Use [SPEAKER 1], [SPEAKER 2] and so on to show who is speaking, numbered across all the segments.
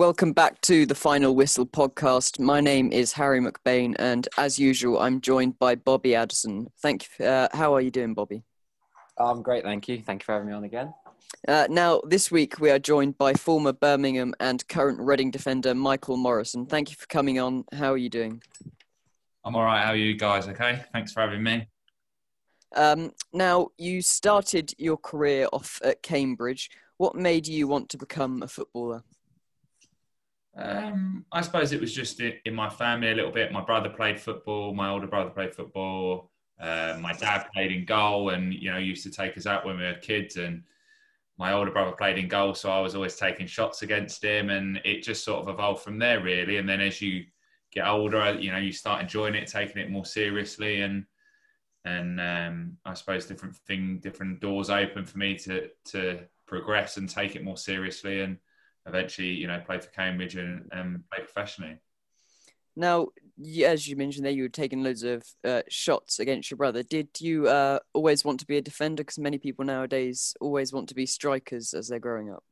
[SPEAKER 1] and welcome back to the Final Whistle podcast. My name is Harry McBain, and as usual, I'm joined by Bobby Addison. Thank you. Uh, how are you doing, Bobby?
[SPEAKER 2] I'm great, thank you. Thank you for having me on again.
[SPEAKER 1] Uh, now, this week we are joined by former Birmingham and current Reading defender Michael Morrison. Thank you for coming on. How are you doing?
[SPEAKER 3] I'm all right. How are you guys? Okay. Thanks for having me.
[SPEAKER 1] Um, now, you started your career off at Cambridge. What made you want to become a footballer?
[SPEAKER 3] Um, I suppose it was just in my family a little bit. My brother played football. My older brother played football. Uh, my dad played in goal, and you know used to take us out when we were kids. And my older brother played in goal, so I was always taking shots against him, and it just sort of evolved from there, really. And then as you get older, you know, you start enjoying it, taking it more seriously, and and um, I suppose different thing, different doors open for me to to progress and take it more seriously and eventually, you know, play for Cambridge and, and play professionally.
[SPEAKER 1] Now, as you mentioned there, you were taking loads of uh, shots against your brother. Did you uh, always want to be a defender? Because many people nowadays always want to be strikers as they're growing up.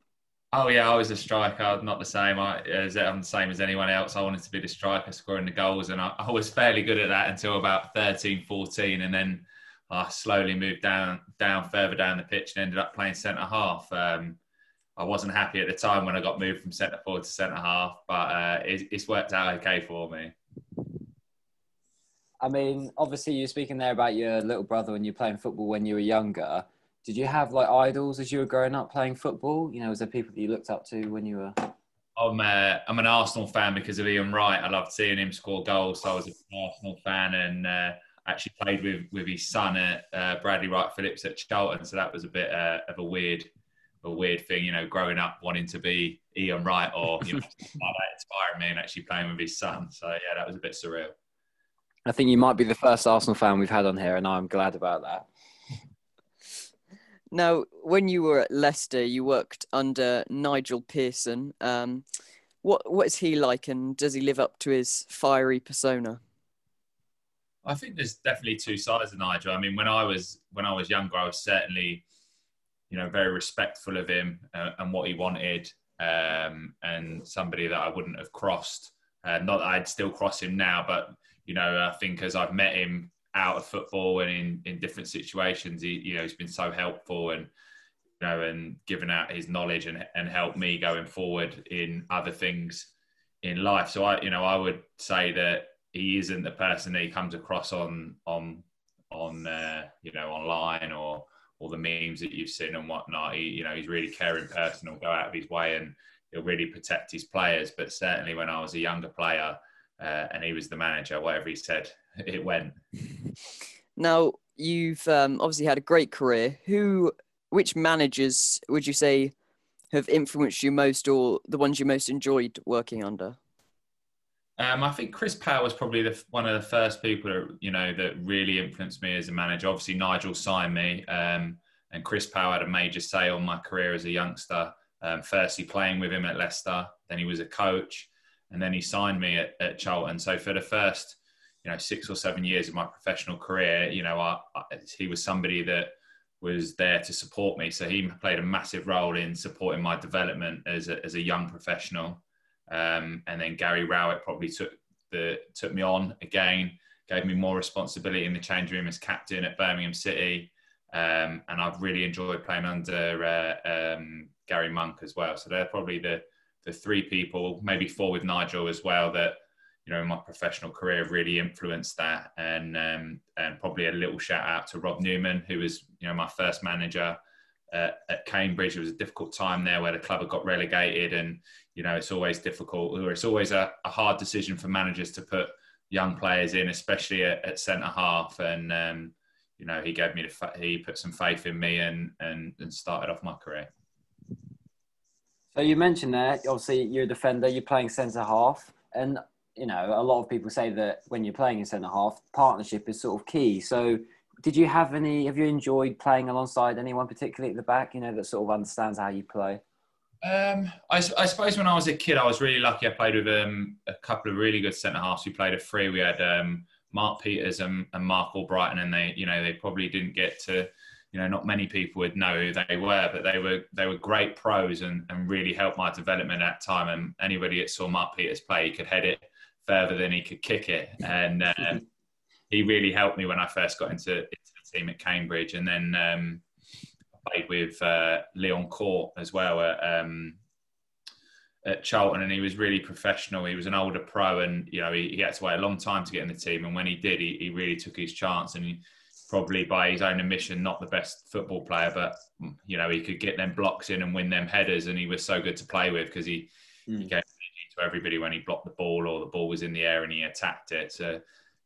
[SPEAKER 3] Oh yeah, I was a striker. Not the same. I, as I'm the same as anyone else. I wanted to be the striker, scoring the goals, and I, I was fairly good at that until about 13, 14, and then I slowly moved down, down further down the pitch, and ended up playing centre half. Um, I wasn't happy at the time when I got moved from centre forward to centre half, but uh, it, it's worked out okay for me.
[SPEAKER 2] I mean, obviously, you're speaking there about your little brother when you're playing football when you were younger. Did you have like idols as you were growing up playing football? You know, was there people that you looked up to when you were?
[SPEAKER 3] I'm uh, I'm an Arsenal fan because of Ian Wright. I loved seeing him score goals. So I was an Arsenal fan and uh, actually played with with his son at uh, Bradley Wright Phillips at Charlton. So that was a bit uh, of a weird a weird thing, you know, growing up wanting to be Ian Wright or you know, like that inspired me and actually playing with his son. So yeah, that was a bit surreal.
[SPEAKER 2] I think you might be the first Arsenal fan we've had on here, and I'm glad about that.
[SPEAKER 1] Now, when you were at Leicester, you worked under Nigel Pearson. Um, what what is he like, and does he live up to his fiery persona?
[SPEAKER 3] I think there's definitely two sides of Nigel. I mean, when I was when I was younger, I was certainly you know, very respectful of him uh, and what he wanted, um, and somebody that I wouldn't have crossed. Uh, not that I'd still cross him now, but you know, I think as I've met him out of football and in, in different situations, he you know he's been so helpful and you know and given out his knowledge and and helped me going forward in other things in life. So I you know I would say that he isn't the person that he comes across on on on uh, you know online or all the memes that you've seen and whatnot. He, you know, he's really caring person. He'll go out of his way and he'll really protect his players. But certainly, when I was a younger player uh, and he was the manager, whatever he said, it went.
[SPEAKER 1] Now you've um, obviously had a great career. Who, which managers would you say have influenced you most, or the ones you most enjoyed working under?
[SPEAKER 3] Um, I think Chris Powell was probably the, one of the first people that you know that really influenced me as a manager. Obviously, Nigel signed me, um, and Chris Powell had a major say on my career as a youngster. Um, firstly, playing with him at Leicester, then he was a coach, and then he signed me at, at Charlton. So for the first, you know, six or seven years of my professional career, you know, I, I, he was somebody that was there to support me. So he played a massive role in supporting my development as a, as a young professional. Um, and then Gary Rowett probably took the took me on again, gave me more responsibility in the change room as captain at Birmingham City, um, and I've really enjoyed playing under uh, um, Gary Monk as well. So they're probably the the three people, maybe four with Nigel as well, that you know in my professional career really influenced that. And um, and probably a little shout out to Rob Newman, who was you know my first manager uh, at Cambridge. It was a difficult time there where the club had got relegated, and you know it's always difficult, it's always a, a hard decision for managers to put young players in, especially at, at centre half. And um, you know he gave me the he put some faith in me and and and started off my career.
[SPEAKER 2] So you mentioned there, obviously you're a defender, you're playing centre half, and you know a lot of people say that when you're playing in centre half, partnership is sort of key. So did you have any? Have you enjoyed playing alongside anyone particularly at the back? You know that sort of understands how you play.
[SPEAKER 3] Um, I, I, suppose when I was a kid, I was really lucky. I played with um, a couple of really good centre halves. We played a three. We had um, Mark Peters and, and Mark Albrighton, and they, you know, they probably didn't get to you know, not many people would know who they were, but they were they were great pros and, and really helped my development at that time. And anybody that saw Mark Peters play, he could head it further than he could kick it, and um, he really helped me when I first got into, into the team at Cambridge. And then um, I played with uh, Leon Court as well at, um, at Charlton, and he was really professional. He was an older pro, and you know he, he had to wait a long time to get in the team. And when he did, he, he really took his chance, and he probably by his own admission, not the best football player, but you know he could get them blocks in and win them headers, and he was so good to play with because he, mm. he gave to everybody when he blocked the ball or the ball was in the air and he attacked it. So,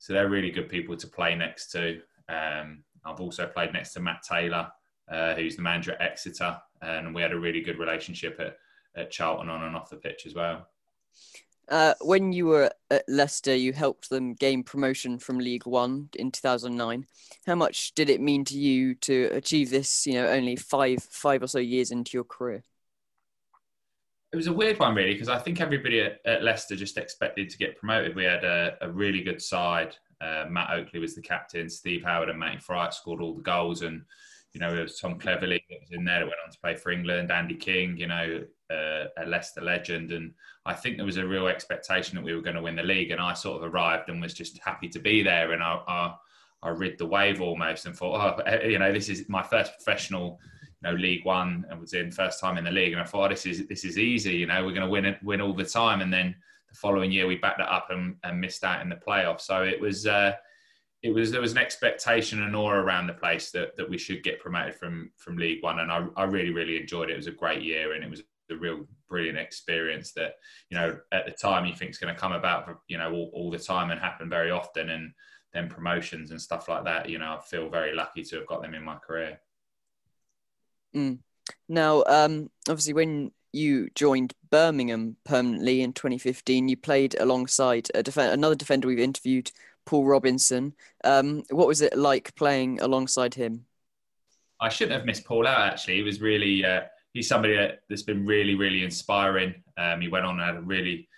[SPEAKER 3] so they're really good people to play next to. Um, I've also played next to Matt Taylor, uh, who's the manager at Exeter, and we had a really good relationship at, at Charlton on and off the pitch as well.
[SPEAKER 1] Uh, when you were at Leicester, you helped them gain promotion from League One in 2009. How much did it mean to you to achieve this? You know, only five five or so years into your career.
[SPEAKER 3] It was a weird one, really, because I think everybody at, at, Leicester just expected to get promoted. We had a, a really good side. Uh, Matt Oakley was the captain. Steve Howard and Matty Fryatt scored all the goals, and you know, was Tom Cleverley that was in there that went on to play for England, Andy King, you know, uh, a Leicester legend. And I think there was a real expectation that we were going to win the league. And I sort of arrived and was just happy to be there. And I, I, I rid the wave almost and thought, oh, eh, you know, this is my first professional, know, League One and was in first time in the league. And I thought, oh, this is this is easy. You know, we're going to win it, win all the time. And then the following year, we backed it up and, and missed out in the playoffs. So it was. Uh, it was there was an expectation and awe around the place that, that we should get promoted from from League One, and I, I really really enjoyed it. It was a great year, and it was a real brilliant experience that you know at the time you think is going to come about you know all, all the time and happen very often, and then promotions and stuff like that. You know, I feel very lucky to have got them in my career.
[SPEAKER 1] Mm. Now, um, obviously, when you joined Birmingham permanently in 2015, you played alongside def- another defender we've interviewed Paul Robinson. Um, what was it like playing alongside him?
[SPEAKER 3] I shouldn't have missed Paul out. Actually, he was really uh, he's somebody that, has been really really inspiring. Um, he went on and had a really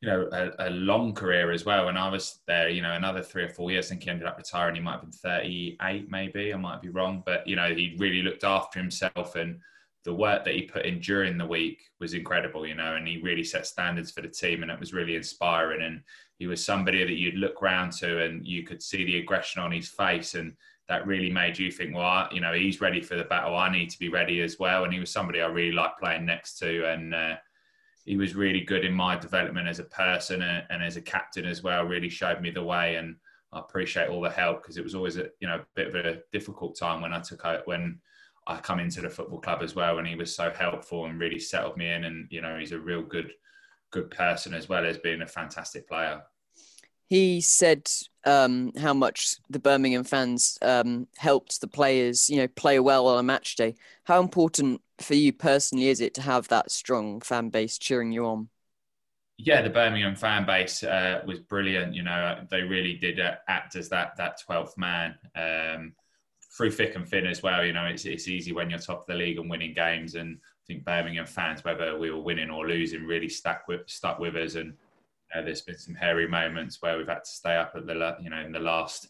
[SPEAKER 3] you know a, a, long career as well. When I was there, you know, another three or four years. I think he ended up retiring. He might have been thirty eight, maybe. I might be wrong, but you know, he really looked after himself and the work that he put in during the week was incredible, you know, and he really set standards for the team and it was really inspiring. And he was somebody that you'd look round to and you could see the aggression on his face and that really made you think, well, you know, he's ready for the battle. I need to be ready as well. And he was somebody I really liked playing next to. And uh, he was really good in my development as a person and, and, as a captain as well, really showed me the way. And I appreciate all the help because it was always a, you know, a bit of a difficult time when I took out, when I come into the football club as well. And he was so helpful and really settled me in. And, you know, he's a real good, good person as well as being a fantastic player
[SPEAKER 1] he said um, how much the Birmingham fans um, helped the players, you know, play well on a match day. How important for you personally is it to have that strong fan base cheering you on?
[SPEAKER 3] Yeah, the Birmingham fan base uh, was brilliant. You know, they really did uh, act as that that twelfth man um, through thick and thin as well. You know, it's it's easy when you're top of the league and winning games, and I think Birmingham fans, whether we were winning or losing, really stuck with stuck with us and know, there's been some hairy moments where we've had to stay up at the you know in the last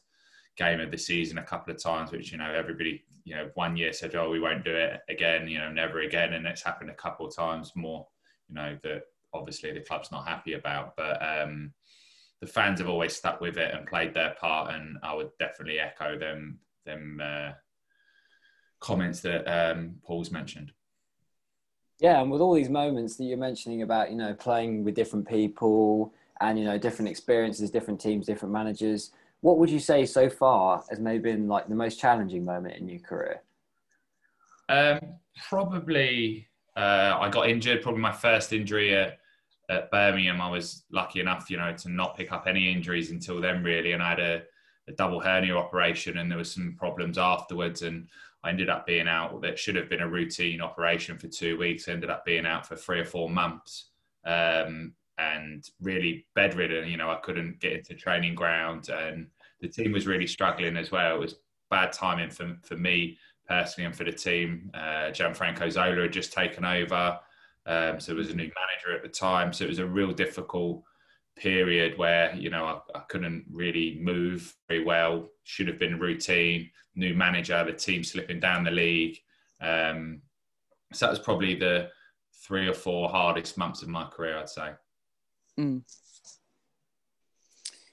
[SPEAKER 3] game of the season a couple of times, which you know everybody you know one year said, oh, we won't do it again, you know, never again, and it's happened a couple of times more. You know that obviously the club's not happy about, but um, the fans have always stuck with it and played their part, and I would definitely echo them them uh, comments that um, Paul's mentioned.
[SPEAKER 2] Yeah, and with all these moments that you're mentioning about, you know, playing with different people and, you know, different experiences, different teams, different managers, what would you say so far has maybe been like the most challenging moment in your career?
[SPEAKER 3] Um, probably, uh, I got injured, probably my first injury at, at Birmingham. I was lucky enough, you know, to not pick up any injuries until then, really. And I had a, a double hernia operation and there was some problems afterwards. And I ended up being out. That should have been a routine operation for two weeks. Ended up being out for three or four months, um, and really bedridden. You know, I couldn't get into training ground, and the team was really struggling as well. It was bad timing for for me personally and for the team. Uh, Gianfranco Zola had just taken over, um, so was a new manager at the time. So it was a real difficult period where you know I, I couldn't really move very well. Should have been routine. New manager, the team slipping down the league. Um, so that was probably the three or four hardest months of my career, I'd say.
[SPEAKER 1] Mm.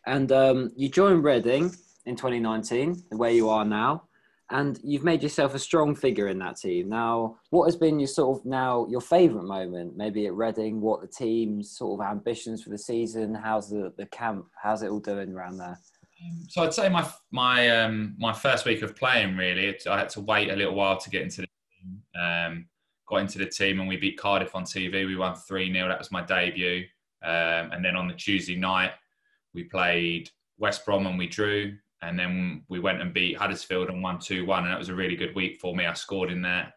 [SPEAKER 2] And um, you joined Reading in 2019, where you are now, and you've made yourself a strong figure in that team. Now, what has been your sort of now your favourite moment, maybe at Reading? What the team's sort of ambitions for the season? How's the, the camp? How's it all doing around there?
[SPEAKER 3] So I'd say my my um, my first week of playing really, I had to wait a little while to get into the team. Um, got into the team and we beat Cardiff on TV. We won three 0 That was my debut. Um, and then on the Tuesday night, we played West Brom and we drew. And then we went and beat Huddersfield and won 2 1. And that was a really good week for me. I scored in that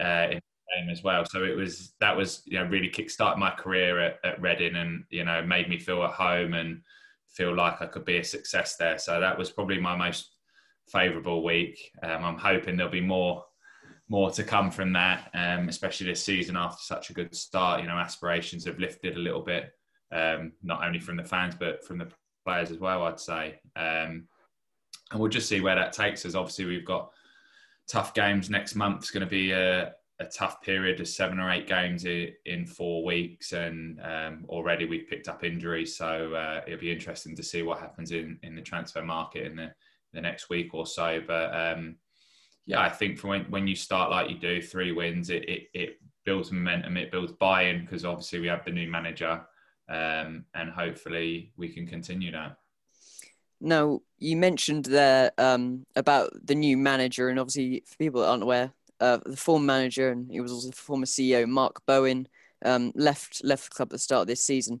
[SPEAKER 3] uh, in the game as well. So it was, that was, you know, really kickstarted my career at, at Reading and, you know, made me feel at home and feel like I could be a success there. So that was probably my most favourable week. Um, I'm hoping there'll be more more to come from that, um, especially this season after such a good start. You know, aspirations have lifted a little bit, um, not only from the fans but from the players as well. I'd say, um, and we'll just see where that takes us. Obviously, we've got tough games next month. It's going to be a, a tough period of seven or eight games in four weeks, and um, already we've picked up injuries. So uh, it'll be interesting to see what happens in in the transfer market in the the next week or so. But um, yeah, I think from when, when you start like you do, three wins, it, it, it builds momentum, it builds buy-in because obviously we have the new manager, um, and hopefully we can continue that.
[SPEAKER 1] Now you mentioned there um, about the new manager, and obviously for people that aren't aware, uh, the former manager and he was also the former CEO, Mark Bowen, um, left left the club at the start of this season.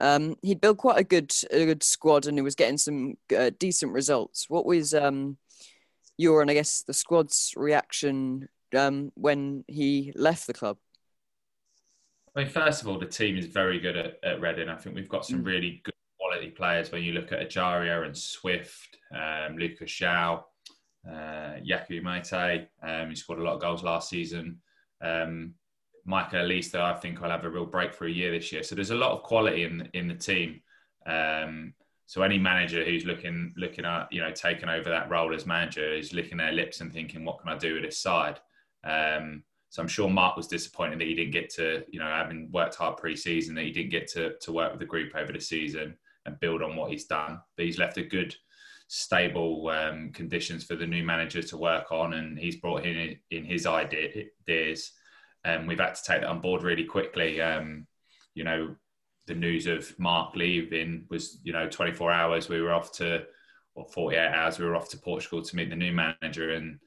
[SPEAKER 1] Um, he'd built quite a good a good squad, and he was getting some uh, decent results. What was um, your and I guess the squad's reaction um, when he left the club?
[SPEAKER 3] I mean, first of all, the team is very good at, at Reading. I think we've got some mm. really good quality players. When you look at Ejaria and Swift, um, Lucas João, uh, Yakou Meite, um, he scored a lot of goals last season. Um, Michael Olise, I think, will have a real breakthrough year this year. So there's a lot of quality in in the team. Um, so any manager who's looking looking at you know taking over that role as manager is licking their lips and thinking, what can I do with this side? Um, so I'm sure Mark was disappointed that he didn't get to you know having worked hard pre-season that he didn't get to to work with the group over the season and build on what he's done. But he's left a good stable um, conditions for the new manager to work on, and he's brought in in his ideas. And we've had to take that on board really quickly. Um, you know, the news of Mark leaving was, you know, 24 hours. We were off to, or 48 hours. We were off to Portugal to meet the new manager, and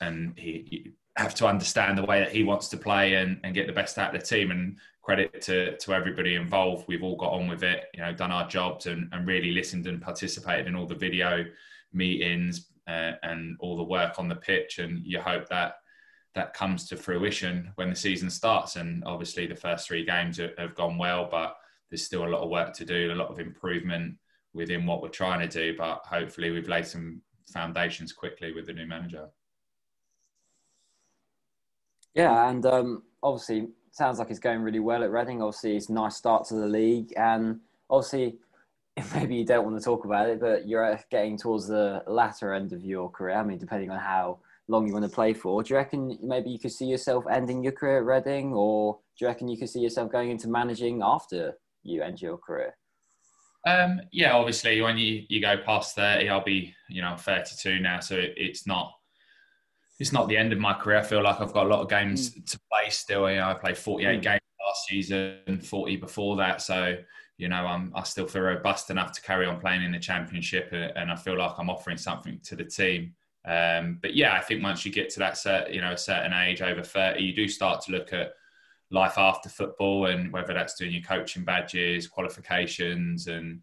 [SPEAKER 3] and he, have to understand the way that he wants to play and, and get the best out of the team. And credit to to everybody involved. We've all got on with it, you know, done our jobs and, and really listened and participated in all the video meetings uh, and all the work on the pitch. And you hope that that comes to fruition when the season starts. And obviously, the first three games have gone well, but there's still a lot of work to do, a lot of improvement within what we're trying to do. But hopefully, we've laid some foundations quickly with the new manager.
[SPEAKER 2] Yeah, and um, obviously, sounds like it's going really well at Reading. Obviously, it's a nice start to the league, and obviously, maybe you don't want to talk about it, but you're getting towards the latter end of your career. I mean, depending on how long you want to play for, do you reckon maybe you could see yourself ending your career at Reading, or do you reckon you could see yourself going into managing after you end your career?
[SPEAKER 3] Um, yeah, obviously, when you, you go past 30, I'll be, you know, 32 now. So it, it's not it's not the end of my career. I feel like I've got a lot of games mm. to play still. You know, I played 48 mm. games last season, 40 before that. So, you know, I'm, I still feel robust enough to carry on playing in the championship. And I feel like I'm offering something to the team. Um, but yeah, I think once you get to that, cert, you know, a certain age over 30, you do start to look at life after football and whether that's doing your coaching badges, qualifications, and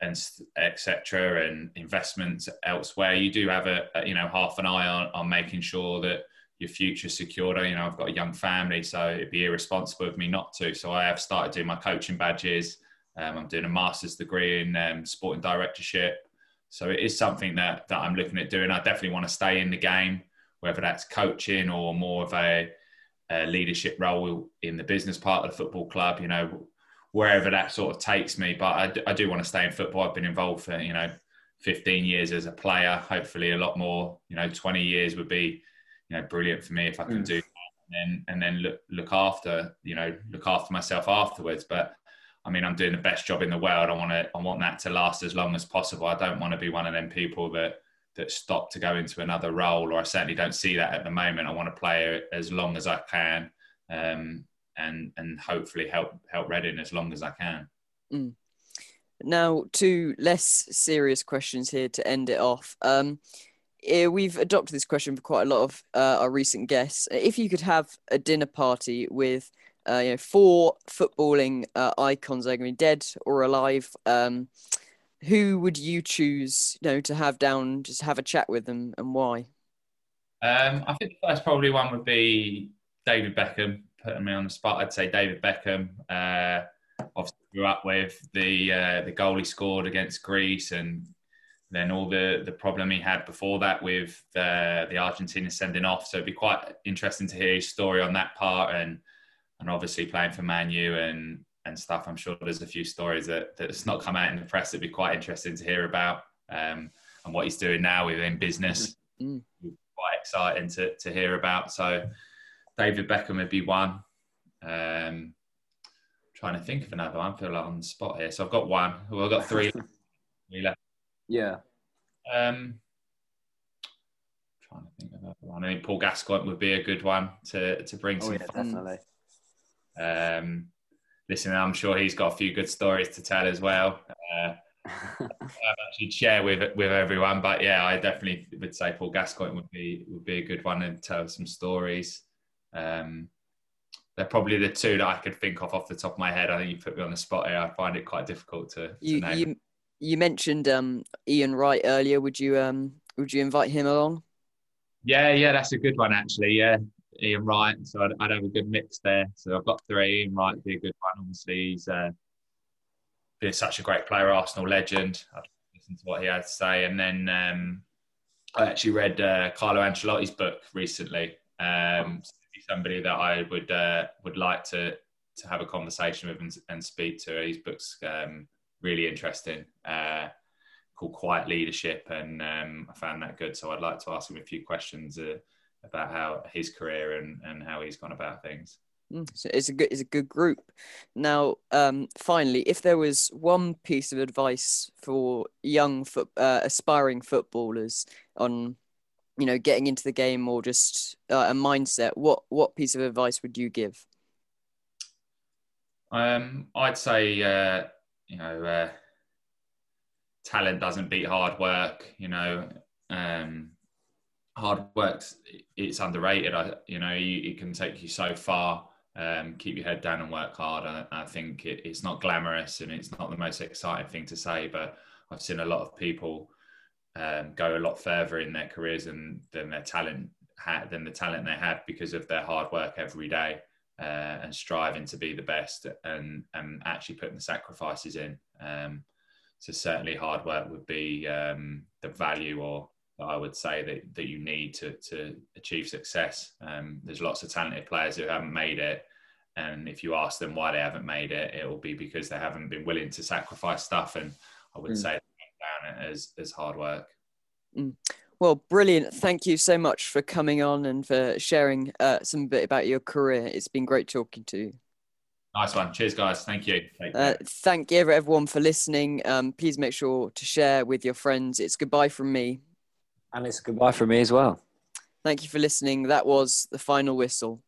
[SPEAKER 3] and etc. and investments elsewhere. You do have a, a, you know half an eye on, on making sure that your future secured. You know, I've got a young family, so it'd be irresponsible of me not to. So I have started doing my coaching badges. Um, I'm doing a master's degree in um, sporting directorship. So it is something that that I'm looking at doing. I definitely want to stay in the game, whether that's coaching or more of a leadership role in the business part of the football club. You know, wherever that sort of takes me. But I, I do want to stay in football. I've been involved for you know 15 years as a player. Hopefully, a lot more. You know, 20 years would be you know brilliant for me if I can mm. do and then and then look look after you know look after myself afterwards. But I mean, I'm doing the best job in the world. I want to I want that to last as long as possible. I don't want to be one of them people that that stop to go into another role, or I certainly don't see that at the moment. I want to play as long as I can, um, and and hopefully help help Reading as long as I can.
[SPEAKER 1] Mm. Now, two less serious questions here to end it off. Um, Eh, we've adopted this question for quite a lot of uh, our recent guests. If you could have a dinner party with uh, you know, four footballing uh, icons, are going to be dead or alive, um, who would you choose you know, to have down, just have a chat with them and why?
[SPEAKER 3] Um, I think the first probably one would be David Beckham. Putting me on the spot, I'd say David Beckham. Uh, obviously, grew up with the uh, the goal he scored against Greece and then all the the problem he had before that with the the Argentina sending off. So it'd be quite interesting to hear his story on that part, and and obviously playing for Man U and and stuff. I'm sure there's a few stories that that's not come out in the press. It'd be quite interesting to hear about, um, and what he's doing now within business. Mm. Quite exciting to to hear about. So David Beckham would be one. Um, trying to think of another one. I feel like on the spot here. So I've got one. Well, I've got three.
[SPEAKER 2] Yeah. Um,
[SPEAKER 3] trying to think of another one. I mean, Paul Gascoigne would be a good one to to bring oh, some.
[SPEAKER 2] Yeah, definitely.
[SPEAKER 3] Um, listen, I'm sure he's got a few good stories to tell as well. Uh, actually share with with everyone, but yeah, I definitely would say Paul Gascoigne would be would be a good one and tell some stories. Um, they're probably the two that I could think of off the top of my head. I think you put me on the spot here. I find it quite difficult to, to
[SPEAKER 1] you,
[SPEAKER 3] name.
[SPEAKER 1] You, you mentioned um, Ian Wright earlier. Would you um, would you invite him along?
[SPEAKER 3] Yeah, yeah, that's a good one actually. Yeah, Ian Wright. So I'd, I'd have a good mix there. So I've got three. Ian Wright would be a good one. Obviously, he's uh, been such a great player, Arsenal legend. I'd listen to what he had to say, and then um, I actually read uh, Carlo Ancelotti's book recently. Um, somebody that I would uh, would like to to have a conversation with and, and speak to. His books um, really interesting uh, called Quiet Leadership, and um, I found that good. So I'd like to ask him a few questions uh, about how his career and, and how he's gone about things.
[SPEAKER 1] Mm, so it's a good it's a good group. Now, um, finally, if there was one piece of advice for young foot, uh, aspiring footballers on, you know, getting into the game or just uh, a mindset, what what piece of advice would you give?
[SPEAKER 3] Um, I'd say uh, you know, uh, talent doesn't beat hard work. You know, um, hard work it's underrated. I, you know, you, it can take you so far. Um, keep your head down and work hard. I, I think it, it's not glamorous and it's not the most exciting thing to say, but I've seen a lot of people um, go a lot further in their careers than, than their talent had, than the talent they had because of their hard work every day uh, and striving to be the best and and actually putting the sacrifices in. Um, so certainly hard work would be um, the value or I would say that, that you need to, to achieve success. Um, there's lots of talented players who haven't made it. And if you ask them why they haven't made it, it will be because they haven't been willing to sacrifice stuff. And I would mm. say down it as, as hard work.
[SPEAKER 1] Mm. Well, brilliant. Thank you so much for coming on and for sharing uh, some bit about your career. It's been great talking to you.
[SPEAKER 3] Nice one. Cheers, guys. Thank you.
[SPEAKER 1] Uh, thank you, everyone, for listening. Um, please make sure to share with your friends. It's goodbye from me.
[SPEAKER 2] And it's goodbye from me as well.
[SPEAKER 1] Thank you for listening. That was the final whistle.